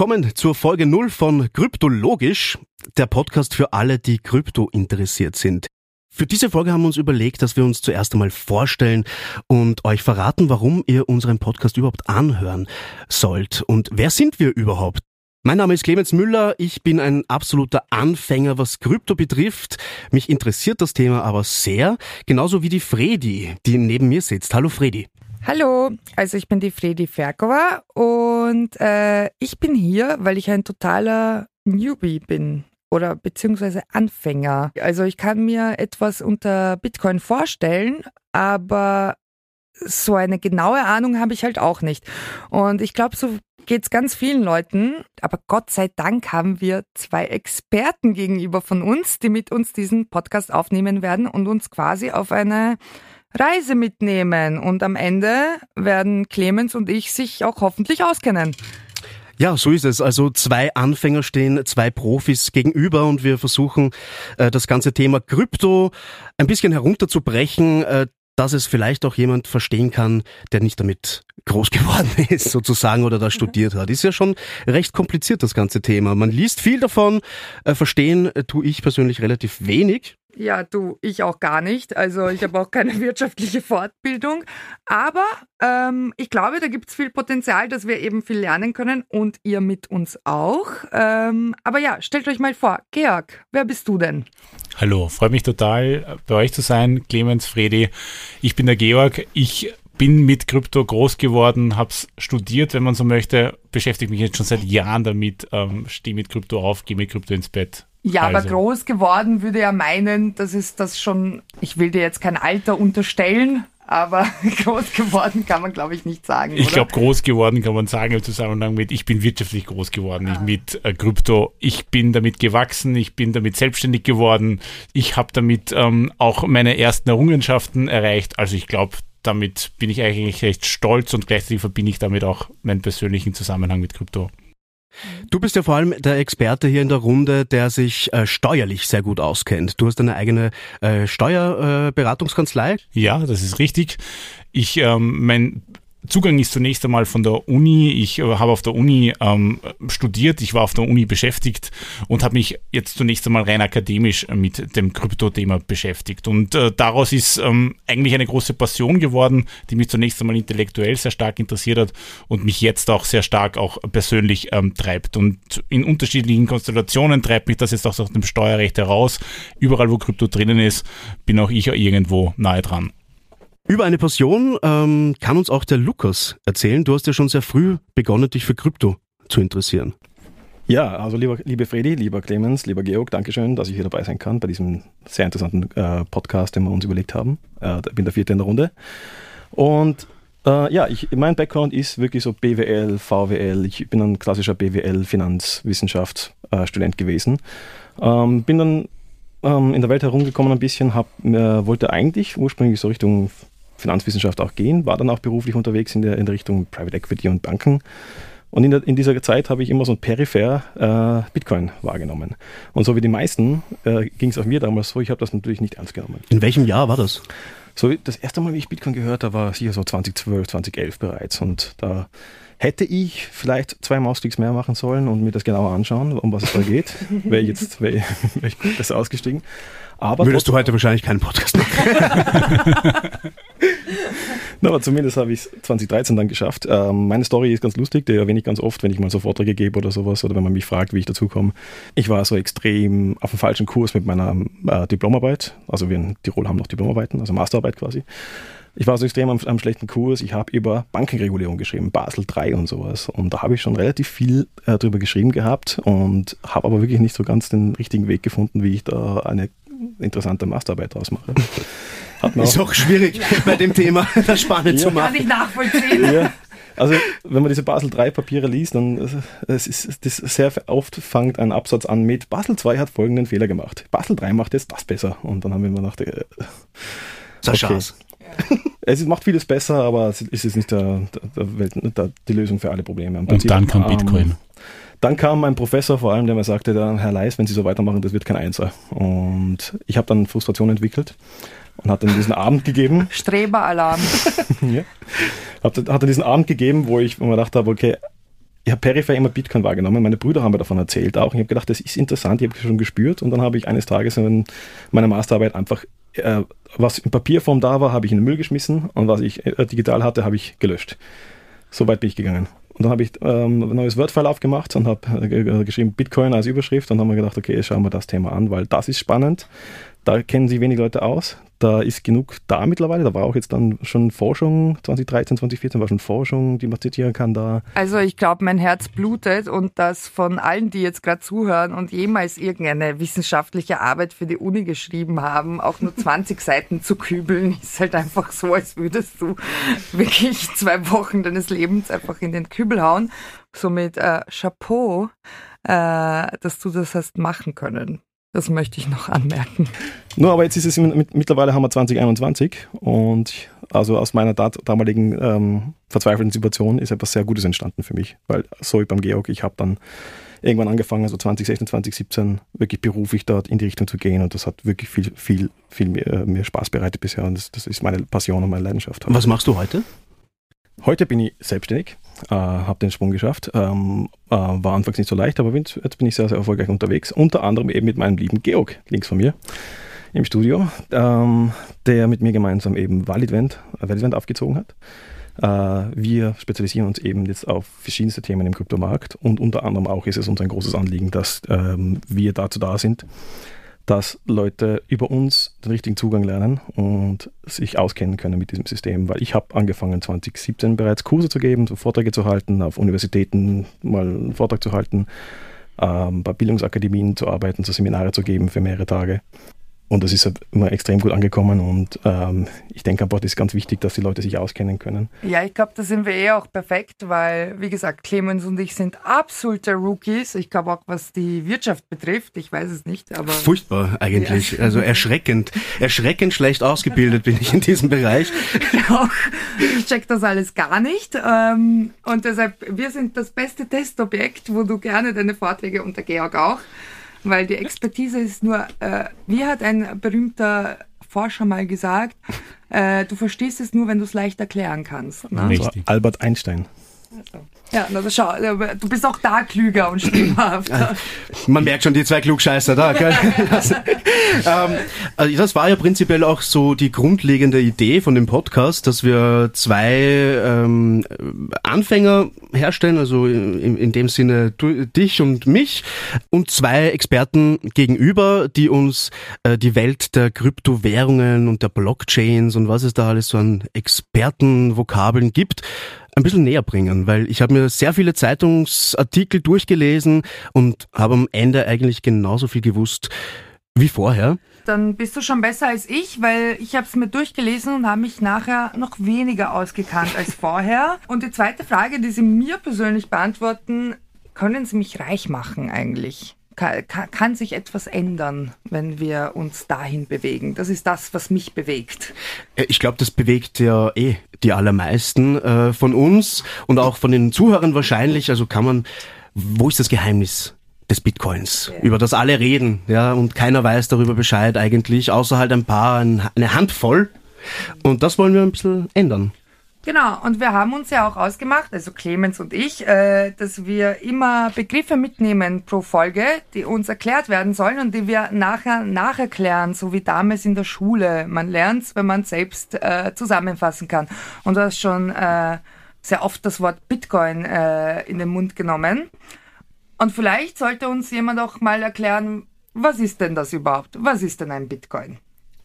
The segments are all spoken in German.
willkommen zur Folge 0 von Kryptologisch, der Podcast für alle, die Krypto interessiert sind. Für diese Folge haben wir uns überlegt, dass wir uns zuerst einmal vorstellen und euch verraten, warum ihr unseren Podcast überhaupt anhören sollt. Und wer sind wir überhaupt? Mein Name ist Clemens Müller, ich bin ein absoluter Anfänger, was Krypto betrifft. Mich interessiert das Thema aber sehr, genauso wie die Fredi, die neben mir sitzt. Hallo Fredi. Hallo, also ich bin die Fredi Ferkova und äh, ich bin hier, weil ich ein totaler Newbie bin oder beziehungsweise Anfänger. Also ich kann mir etwas unter Bitcoin vorstellen, aber so eine genaue Ahnung habe ich halt auch nicht. Und ich glaube, so geht es ganz vielen Leuten. Aber Gott sei Dank haben wir zwei Experten gegenüber von uns, die mit uns diesen Podcast aufnehmen werden und uns quasi auf eine Reise mitnehmen. Und am Ende werden Clemens und ich sich auch hoffentlich auskennen. Ja, so ist es. Also zwei Anfänger stehen zwei Profis gegenüber und wir versuchen äh, das ganze Thema Krypto ein bisschen herunterzubrechen, äh, dass es vielleicht auch jemand verstehen kann, der nicht damit groß geworden ist, sozusagen, oder da mhm. studiert hat. Ist ja schon recht kompliziert, das ganze Thema. Man liest viel davon, äh, verstehen tue ich persönlich relativ wenig. Ja, du, ich auch gar nicht. Also ich habe auch keine wirtschaftliche Fortbildung. Aber ähm, ich glaube, da gibt es viel Potenzial, dass wir eben viel lernen können und ihr mit uns auch. Ähm, aber ja, stellt euch mal vor, Georg, wer bist du denn? Hallo, freue mich total, bei euch zu sein, Clemens, Fredi. Ich bin der Georg. Ich bin mit Krypto groß geworden, habe es studiert, wenn man so möchte, beschäftige mich jetzt schon seit Jahren damit, ähm, stehe mit Krypto auf, gehe mit Krypto ins Bett. Ja, also. aber groß geworden würde ja meinen, dass es das schon, ich will dir jetzt kein Alter unterstellen, aber groß geworden kann man, glaube ich, nicht sagen. Ich glaube, groß geworden kann man sagen im Zusammenhang mit, ich bin wirtschaftlich groß geworden, ah. ich mit äh, Krypto. Ich bin damit gewachsen, ich bin damit selbstständig geworden, ich habe damit ähm, auch meine ersten Errungenschaften erreicht. Also ich glaube, damit bin ich eigentlich recht stolz und gleichzeitig verbinde ich damit auch meinen persönlichen Zusammenhang mit Krypto. Du bist ja vor allem der Experte hier in der Runde, der sich äh, steuerlich sehr gut auskennt. Du hast eine eigene äh, Steuerberatungskanzlei. Äh, ja, das ist richtig. Ich, ähm, mein Zugang ist zunächst einmal von der Uni. Ich äh, habe auf der Uni ähm, studiert, ich war auf der Uni beschäftigt und habe mich jetzt zunächst einmal rein akademisch mit dem Krypto-Thema beschäftigt. Und äh, daraus ist ähm, eigentlich eine große Passion geworden, die mich zunächst einmal intellektuell sehr stark interessiert hat und mich jetzt auch sehr stark auch persönlich ähm, treibt. Und in unterschiedlichen Konstellationen treibt mich das jetzt auch aus dem Steuerrecht heraus. Überall, wo Krypto drinnen ist, bin auch ich irgendwo nahe dran. Über eine Passion ähm, kann uns auch der Lukas erzählen. Du hast ja schon sehr früh begonnen, dich für Krypto zu interessieren. Ja, also lieber, liebe Fredi, lieber Clemens, lieber Georg, Dankeschön, dass ich hier dabei sein kann bei diesem sehr interessanten äh, Podcast, den wir uns überlegt haben. Äh, bin der vierte in der Runde. Und äh, ja, ich, mein Background ist wirklich so BWL, VWL. Ich bin ein klassischer BWL-Finanzwissenschaftsstudent gewesen. Ähm, bin dann ähm, in der Welt herumgekommen ein bisschen, hab, äh, wollte eigentlich ursprünglich so Richtung Finanzwissenschaft auch gehen, war dann auch beruflich unterwegs in der, in der Richtung Private Equity und Banken. Und in, der, in dieser Zeit habe ich immer so ein peripher äh, Bitcoin wahrgenommen. Und so wie die meisten äh, ging es auch mir damals so, ich habe das natürlich nicht ernst genommen. In welchem Jahr war das? So, das erste Mal, wie ich Bitcoin gehört habe, war sicher so 2012, 2011 bereits. Und da hätte ich vielleicht zwei Mausklicks mehr machen sollen und mir das genauer anschauen, um was es da geht. wäre ich jetzt wäre ich besser ausgestiegen. Aber Würdest du heute wahrscheinlich keinen Podcast machen. Na, aber zumindest habe ich es 2013 dann geschafft. Ähm, meine Story ist ganz lustig, die erwähne ich ganz oft, wenn ich mal so Vorträge gebe oder sowas oder wenn man mich fragt, wie ich dazu komme. Ich war so extrem auf dem falschen Kurs mit meiner äh, Diplomarbeit. Also wir in Tirol haben noch Diplomarbeiten, also Masterarbeit quasi. Ich war so extrem am, am schlechten Kurs. Ich habe über Bankenregulierung geschrieben, Basel 3 und sowas. Und da habe ich schon relativ viel äh, drüber geschrieben gehabt und habe aber wirklich nicht so ganz den richtigen Weg gefunden, wie ich da eine interessante Masterarbeit draus mache. Ist auch schwierig bei dem Thema das spannend ja. zu machen. Kann ich nachvollziehen. Ja. Also, wenn man diese Basel 3 Papiere liest, dann es ist das sehr oft fängt ein Absatz an mit Basel 2 hat folgenden Fehler gemacht. Basel 3 macht jetzt das besser. Und dann haben wir immer gedacht, äh, okay. Es macht vieles besser, aber es ist nicht der, der Welt, der, die Lösung für alle Probleme. Und dann kam Bitcoin. Dann kam mein Professor vor allem, der mir sagte, dann, Herr Leis, wenn Sie so weitermachen, das wird kein Einser. Und ich habe dann Frustration entwickelt und hat dann diesen Abend gegeben. Streberalarm. ja. Hat, hat dann diesen Abend gegeben, wo ich mir gedacht habe, okay, ich habe peripher immer Bitcoin wahrgenommen. Meine Brüder haben mir davon erzählt auch. Ich habe gedacht, das ist interessant, ich habe schon gespürt. Und dann habe ich eines Tages in meiner Masterarbeit einfach, äh, was in Papierform da war, habe ich in den Müll geschmissen und was ich äh, digital hatte, habe ich gelöscht. So weit bin ich gegangen. Und dann habe ich ähm, ein neues Word-File aufgemacht und habe äh, geschrieben Bitcoin als Überschrift und dann haben wir gedacht, okay, schauen wir das Thema an, weil das ist spannend. Da kennen sich wenig Leute aus. Da ist genug da mittlerweile. Da war auch jetzt dann schon Forschung, 2013, 2014 war schon Forschung, die man zitieren kann da. Also ich glaube, mein Herz blutet und das von allen, die jetzt gerade zuhören und jemals irgendeine wissenschaftliche Arbeit für die Uni geschrieben haben, auch nur 20 Seiten zu kübeln, ist halt einfach so, als würdest du wirklich zwei Wochen deines Lebens einfach in den Kübel hauen. Somit äh, Chapeau, äh, dass du das hast machen können. Das möchte ich noch anmerken. Nur, aber jetzt ist es mittlerweile haben wir 2021 und also aus meiner damaligen ähm, verzweifelten Situation ist etwas sehr Gutes entstanden für mich, weil so wie beim Georg, ich habe dann irgendwann angefangen, also 2016, 2017 wirklich beruflich dort in die Richtung zu gehen und das hat wirklich viel, viel, viel mehr, mehr Spaß bereitet bisher und das, das ist meine Passion und meine Leidenschaft. Was machst du heute? Heute bin ich selbstständig, äh, habe den Sprung geschafft. Ähm, äh, war anfangs nicht so leicht, aber bin, jetzt bin ich sehr, sehr erfolgreich unterwegs. Unter anderem eben mit meinem lieben Georg links von mir im Studio, ähm, der mit mir gemeinsam eben Validvent, äh, Validvent aufgezogen hat. Äh, wir spezialisieren uns eben jetzt auf verschiedenste Themen im Kryptomarkt und unter anderem auch ist es uns ein großes Anliegen, dass ähm, wir dazu da sind, dass Leute über uns den richtigen Zugang lernen und sich auskennen können mit diesem System, weil ich habe angefangen 2017 bereits Kurse zu geben, so Vorträge zu halten, auf Universitäten mal einen Vortrag zu halten, ähm, bei Bildungsakademien zu arbeiten, so Seminare zu geben für mehrere Tage. Und das ist immer extrem gut angekommen und ähm, ich denke einfach, das ist ganz wichtig, dass die Leute sich auskennen können. Ja, ich glaube, da sind wir eh auch perfekt, weil, wie gesagt, Clemens und ich sind absolute Rookies. Ich glaube auch, was die Wirtschaft betrifft, ich weiß es nicht, aber... Furchtbar eigentlich, ja. also erschreckend. Erschreckend schlecht ausgebildet bin ich in diesem Bereich. auch, ich check das alles gar nicht ähm, und deshalb, wir sind das beste Testobjekt, wo du gerne deine Vorträge und der Georg auch weil die Expertise ist nur, äh, wie hat ein berühmter Forscher mal gesagt, äh, du verstehst es nur, wenn du es leicht erklären kannst. Ne? Also Albert Einstein. Also. Ja, also schau, du bist auch da klüger und stimmhafter. Man merkt schon die zwei Klugscheißer da. Gell? ähm, also das war ja prinzipiell auch so die grundlegende Idee von dem Podcast, dass wir zwei ähm, Anfänger herstellen, also in, in dem Sinne du, dich und mich und zwei Experten gegenüber, die uns äh, die Welt der Kryptowährungen und der Blockchains und was es da alles so an Expertenvokabeln gibt, ein bisschen näher bringen, weil ich habe mir sehr viele Zeitungsartikel durchgelesen und habe am Ende eigentlich genauso viel gewusst wie vorher. Dann bist du schon besser als ich, weil ich habe es mir durchgelesen und habe mich nachher noch weniger ausgekannt als vorher. Und die zweite Frage, die Sie mir persönlich beantworten, können Sie mich reich machen eigentlich? kann, kann, sich etwas ändern, wenn wir uns dahin bewegen. Das ist das, was mich bewegt. Äh, ich glaube, das bewegt ja eh die allermeisten äh, von uns und auch von den Zuhörern wahrscheinlich. Also kann man, wo ist das Geheimnis? Des Bitcoins, ja. über das alle reden, ja, und keiner weiß darüber Bescheid eigentlich, außer halt ein paar, eine Handvoll. Und das wollen wir ein bisschen ändern. Genau, und wir haben uns ja auch ausgemacht, also Clemens und ich, äh, dass wir immer Begriffe mitnehmen pro Folge, die uns erklärt werden sollen und die wir nachher nacherklären, so wie damals in der Schule. Man lernt wenn man selbst äh, zusammenfassen kann. Und du hast schon äh, sehr oft das Wort Bitcoin äh, in den Mund genommen. Und vielleicht sollte uns jemand auch mal erklären, was ist denn das überhaupt? Was ist denn ein Bitcoin?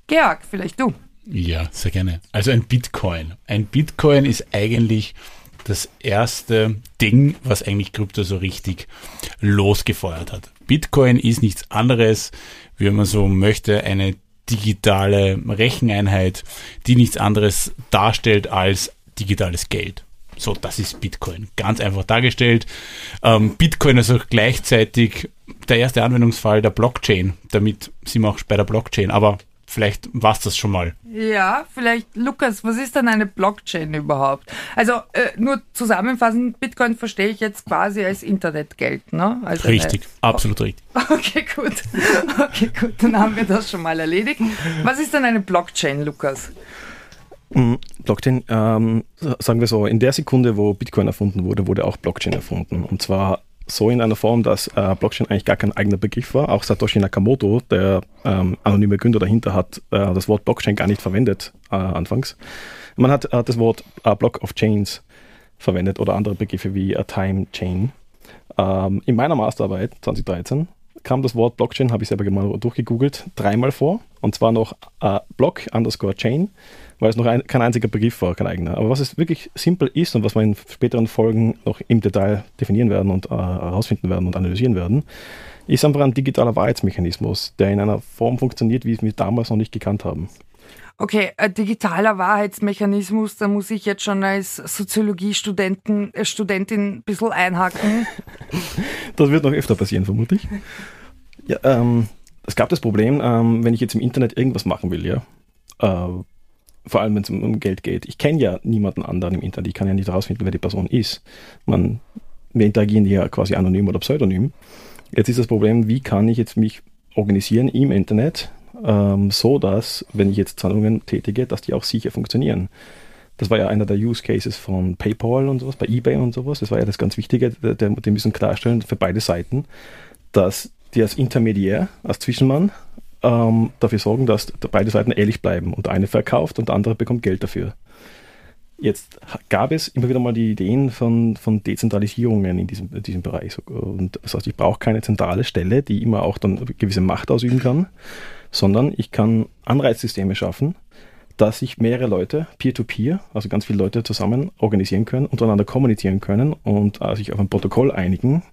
Georg, vielleicht du. Ja, sehr gerne. Also ein Bitcoin. Ein Bitcoin ist eigentlich das erste Ding, was eigentlich Krypto so richtig losgefeuert hat. Bitcoin ist nichts anderes, wie man so möchte, eine digitale Recheneinheit, die nichts anderes darstellt als digitales Geld. So, das ist Bitcoin. Ganz einfach dargestellt. Ähm, Bitcoin ist auch gleichzeitig der erste Anwendungsfall der Blockchain. Damit sind wir auch bei der Blockchain. Aber Vielleicht war es das schon mal. Ja, vielleicht, Lukas, was ist denn eine Blockchain überhaupt? Also äh, nur zusammenfassend, Bitcoin verstehe ich jetzt quasi als Internetgeld, ne? Also richtig, eine, absolut richtig. Okay, gut. Okay, gut, dann haben wir das schon mal erledigt. Was ist denn eine Blockchain, Lukas? Mhm. Blockchain, ähm, sagen wir so, in der Sekunde, wo Bitcoin erfunden wurde, wurde auch Blockchain erfunden. Und zwar so in einer Form, dass äh, Blockchain eigentlich gar kein eigener Begriff war. Auch Satoshi Nakamoto, der ähm, anonyme Gründer dahinter, hat äh, das Wort Blockchain gar nicht verwendet äh, anfangs. Man hat äh, das Wort äh, Block of Chains verwendet oder andere Begriffe wie a Time Chain. Ähm, in meiner Masterarbeit 2013 kam das Wort Blockchain, habe ich selber mal durchgegoogelt, dreimal vor. Und zwar noch äh, Block underscore Chain, weil es noch ein, kein einziger Begriff war, kein eigener. Aber was es wirklich simpel ist und was wir in späteren Folgen noch im Detail definieren werden und äh, herausfinden werden und analysieren werden, ist einfach ein digitaler Wahrheitsmechanismus, der in einer Form funktioniert, wie wir es damals noch nicht gekannt haben. Okay, digitaler Wahrheitsmechanismus, da muss ich jetzt schon als Soziologiestudentin äh, Studentin ein bisschen einhaken. Das wird noch öfter passieren, vermutlich. Ja, ähm, es gab das Problem, ähm, wenn ich jetzt im Internet irgendwas machen will, ja, äh, vor allem wenn es um, um, Geld geht. Ich kenne ja niemanden anderen im Internet, ich kann ja nicht herausfinden, wer die Person ist. Man, wir interagieren ja quasi anonym oder pseudonym. Jetzt ist das Problem, wie kann ich jetzt mich organisieren im Internet, ähm, so dass, wenn ich jetzt Zahlungen tätige, dass die auch sicher funktionieren. Das war ja einer der Use Cases von PayPal und sowas, bei eBay und sowas. Das war ja das ganz Wichtige. Die müssen klarstellen für beide Seiten, dass die als Intermediär, als Zwischenmann ähm, dafür sorgen, dass beide Seiten ehrlich bleiben und der eine verkauft und der andere bekommt Geld dafür. Jetzt gab es immer wieder mal die Ideen von, von Dezentralisierungen in diesem, in diesem Bereich. Und das heißt, ich brauche keine zentrale Stelle, die immer auch dann gewisse Macht ausüben kann, sondern ich kann Anreizsysteme schaffen, dass sich mehrere Leute peer-to-peer, -peer, also ganz viele Leute zusammen organisieren können, untereinander kommunizieren können und äh, sich auf ein Protokoll einigen,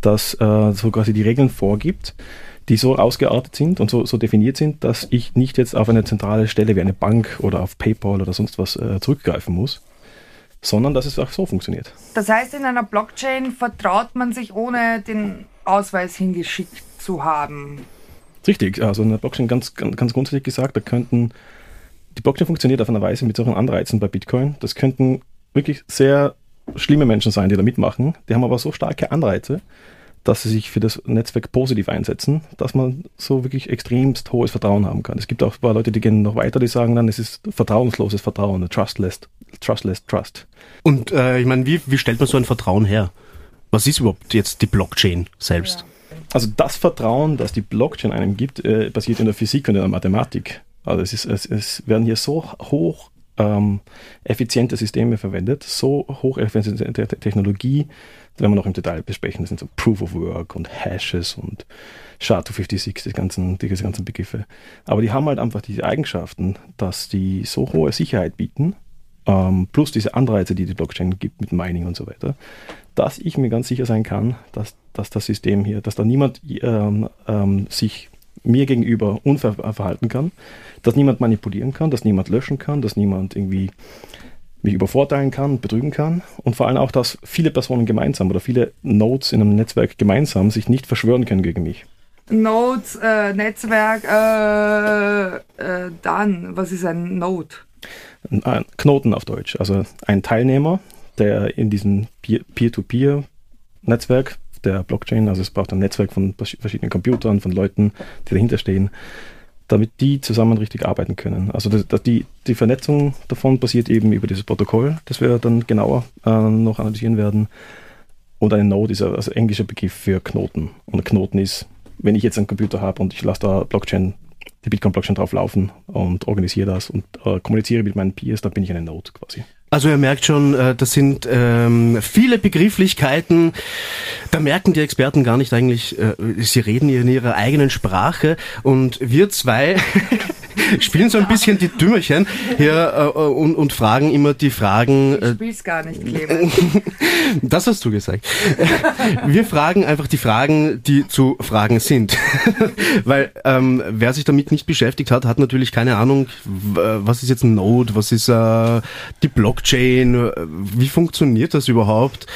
das äh, so quasi die Regeln vorgibt, die so ausgeartet sind und so, so definiert sind, dass ich nicht jetzt auf eine zentrale Stelle wie eine Bank oder auf PayPal oder sonst was äh, zurückgreifen muss, sondern dass es auch so funktioniert. Das heißt, in einer Blockchain vertraut man sich ohne den Ausweis hingeschickt zu haben. Richtig, also in der Blockchain ganz, ganz, ganz grundsätzlich gesagt, da könnten, die Blockchain funktioniert auf einer Weise mit solchen Anreizen bei Bitcoin, das könnten wirklich sehr schlimme Menschen sein, die da mitmachen, die haben aber so starke Anreize, dass sie sich für das Netzwerk positiv einsetzen, dass man so wirklich extremst hohes Vertrauen haben kann. Es gibt auch ein paar Leute, die gehen noch weiter, die sagen dann, es ist vertrauensloses Vertrauen, trustless, trustless trust. Und äh, ich meine, wie, wie stellt man so ein Vertrauen her? Was ist überhaupt jetzt die Blockchain selbst? Ja. Also das Vertrauen, das die Blockchain einem gibt, äh, basiert in der Physik und in der Mathematik. Also es, ist, es, es werden hier so hoch ähm, effiziente Systeme verwendet, so hocheffiziente Technologie, das werden wir noch im Detail besprechen. Das sind so Proof of Work und Hashes und SHA-256, die ganzen, diese ganzen Begriffe. Aber die haben halt einfach diese Eigenschaften, dass die so hohe Sicherheit bieten, ähm, plus diese Anreize, die die Blockchain gibt mit Mining und so weiter, dass ich mir ganz sicher sein kann, dass, dass das System hier, dass da niemand ähm, ähm, sich mir gegenüber unfair verhalten kann, dass niemand manipulieren kann, dass niemand löschen kann, dass niemand irgendwie mich übervorteilen kann, betrügen kann und vor allem auch, dass viele Personen gemeinsam oder viele Nodes in einem Netzwerk gemeinsam sich nicht verschwören können gegen mich. Nodes, äh, Netzwerk, äh, äh, dann, was ist ein Node? Ein Knoten auf Deutsch, also ein Teilnehmer, der in diesem Peer-to-Peer-Netzwerk der Blockchain, also es braucht ein Netzwerk von verschiedenen Computern, von Leuten, die dahinter stehen, damit die zusammen richtig arbeiten können. Also das, die, die Vernetzung davon passiert eben über dieses Protokoll, das wir dann genauer äh, noch analysieren werden. Und ein Node ist also englischer Begriff für Knoten. Und ein Knoten ist, wenn ich jetzt einen Computer habe und ich lasse da Blockchain, die Bitcoin-Blockchain drauf laufen und organisiere das und äh, kommuniziere mit meinen Peers, dann bin ich eine Node quasi. Also ihr merkt schon, äh, das sind ähm, viele Begrifflichkeiten. Da merken die Experten gar nicht eigentlich, äh, sie reden in ihrer eigenen Sprache und wir zwei spielen so ein bisschen die Dümmerchen hier äh, und, und fragen immer die Fragen. Ich spiel's gar nicht, Clemens. das hast du gesagt. Wir fragen einfach die Fragen, die zu fragen sind. Weil ähm, wer sich damit nicht beschäftigt hat, hat natürlich keine Ahnung, was ist jetzt ein Node, was ist äh, die Blockchain Blockchain, wie funktioniert das überhaupt?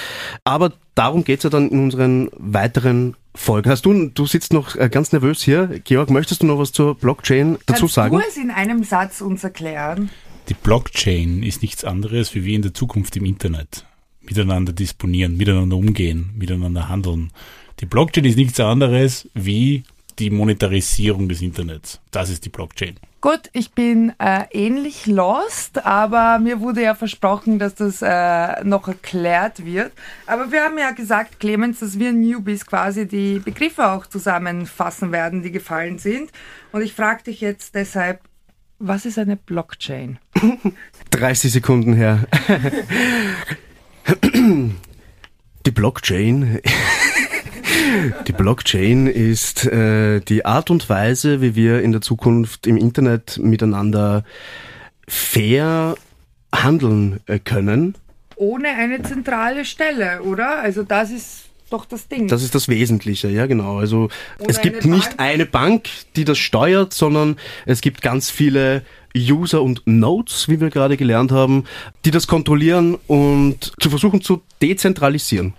Aber darum geht's ja dann in unseren weiteren Folgen. Hast du, du sitzt noch äh, ganz nervös hier. Georg, möchtest du noch was zur Blockchain dazu Kannst sagen? Kannst du es in einem Satz uns erklären? Die Blockchain ist nichts anderes, wie wir in der Zukunft im Internet miteinander disponieren, miteinander umgehen, miteinander handeln. Die Blockchain ist nichts anderes wie die Monetarisierung des Internets. Das ist die Blockchain. Gut, ich bin äh, ähnlich lost, aber mir wurde ja versprochen, dass das äh, noch erklärt wird. Aber wir haben ja gesagt, Clemens, dass wir Newbies quasi die Begriffe auch zusammenfassen werden, die gefallen sind. Und ich frage dich jetzt deshalb, was ist eine Blockchain? 30 Sekunden her. Die Blockchain. Die Blockchain ist äh, die Art und Weise, wie wir in der Zukunft im Internet miteinander fair handeln äh, können. Ohne eine zentrale Stelle, oder? Also das ist doch das Ding. Das ist das Wesentliche, ja genau. Also Oder es gibt eine nicht Bank. eine Bank, die das steuert, sondern es gibt ganz viele User und Nodes, wie wir gerade gelernt haben, die das kontrollieren und zu versuchen zu dezentralisieren.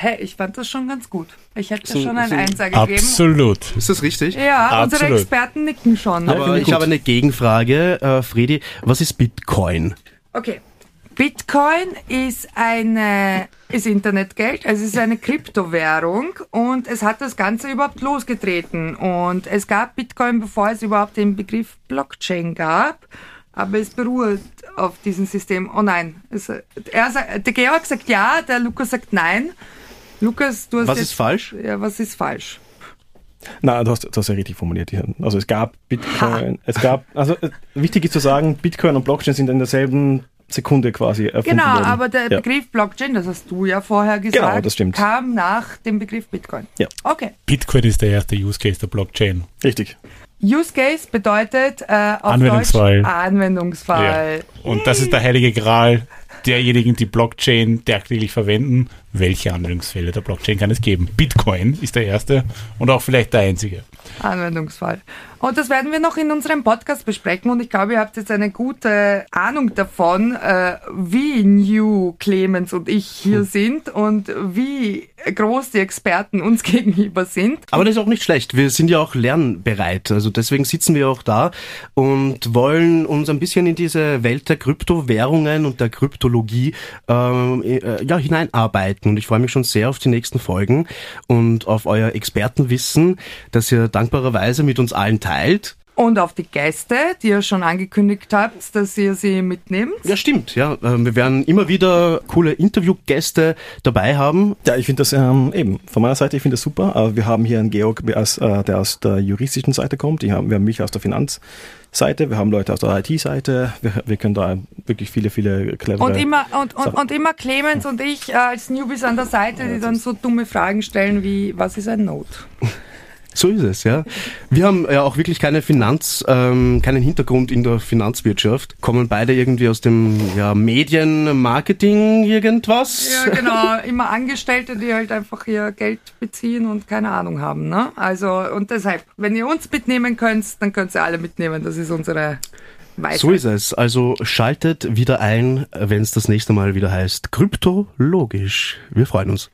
Hä, ich fand das schon ganz gut. Ich hätte So- schon ein so- Einser gegeben. Absolut. Ist das richtig? Ja, unsere Absolut. Experten nicken schon. Aber ich ich gut. habe eine Gegenfrage, äh, Fredi. Was ist Bitcoin? Okay. Bitcoin ist eine, ist Internetgeld, also es ist eine Kryptowährung und es hat das Ganze überhaupt losgetreten. Und es gab Bitcoin, bevor es überhaupt den Begriff Blockchain gab. Aber es beruht auf diesem System. Oh nein. Es, er sagt, der Georg sagt ja, der Lukas sagt nein. Lukas, du hast Was jetzt, ist falsch? Ja, was ist falsch? Na, du hast, du hast ja richtig formuliert hier. Also es gab Bitcoin, es gab, also äh, wichtig ist zu sagen, Bitcoin und Blockchain sind in derselben Sekunde quasi erfunden Genau, worden. aber der ja. Begriff Blockchain, das hast du ja vorher gesagt, Genau, das stimmt. kam nach dem Begriff Bitcoin. Ja. Okay. Bitcoin ist der erste Use Case der Blockchain. Richtig. Use Case bedeutet äh, auf Anwendungsfall. Deutsch Anwendungsfall. Und das ist der heilige Gral derjenigen, die Blockchain tagtäglich verwenden. Welche Anwendungsfälle der Blockchain kann es geben? Bitcoin ist der erste und auch vielleicht der einzige. Anwendungsfall. Und das werden wir noch in unserem Podcast besprechen und ich glaube, ihr habt jetzt eine gute Ahnung davon, äh, wie new Clemens und ich hier sind und wie groß die Experten uns gegenüber sind. Aber das ist auch nicht schlecht. Wir sind ja auch lernbereit. Also deswegen sitzen wir auch da und wollen uns ein bisschen in diese Welt der Kryptowährungen und der Kryptologie ähm, äh, ja, hineinarbeiten. Und ich freue mich schon sehr auf die nächsten Folgen und auf euer Expertenwissen, das ihr dankbarerweise mit uns allen teilt. Und auf die Gäste, die ihr schon angekündigt habt, dass ihr sie mitnehmt. Ja, stimmt. Ja, äh, wir werden immer wieder coole Interviewgäste dabei haben. Ja, ich finde das ähm, eben, von meiner Seite, ich finde das super. Aber wir haben hier einen Georg, aus, äh, der aus der juristischen Seite kommt. Wir haben mich aus der Finanzseite, wir haben Leute aus der IT-Seite. Wir, wir können da wirklich viele, viele clevere... Und immer, und, und, und immer Clemens und ich äh, als Newbies an der Seite, die dann so dumme Fragen stellen wie, was ist ein Note? So ist es, ja. Wir haben ja auch wirklich keine Finanz, ähm, keinen Hintergrund in der Finanzwirtschaft. Kommen beide irgendwie aus dem ja, Medien, Marketing, irgendwas. Ja, genau. Immer Angestellte, die halt einfach ihr Geld beziehen und keine Ahnung haben. Ne? Also, und deshalb, wenn ihr uns mitnehmen könnt, dann könnt ihr alle mitnehmen. Das ist unsere Weisheit. So ist es. Also schaltet wieder ein, wenn es das nächste Mal wieder heißt Kryptologisch. Wir freuen uns.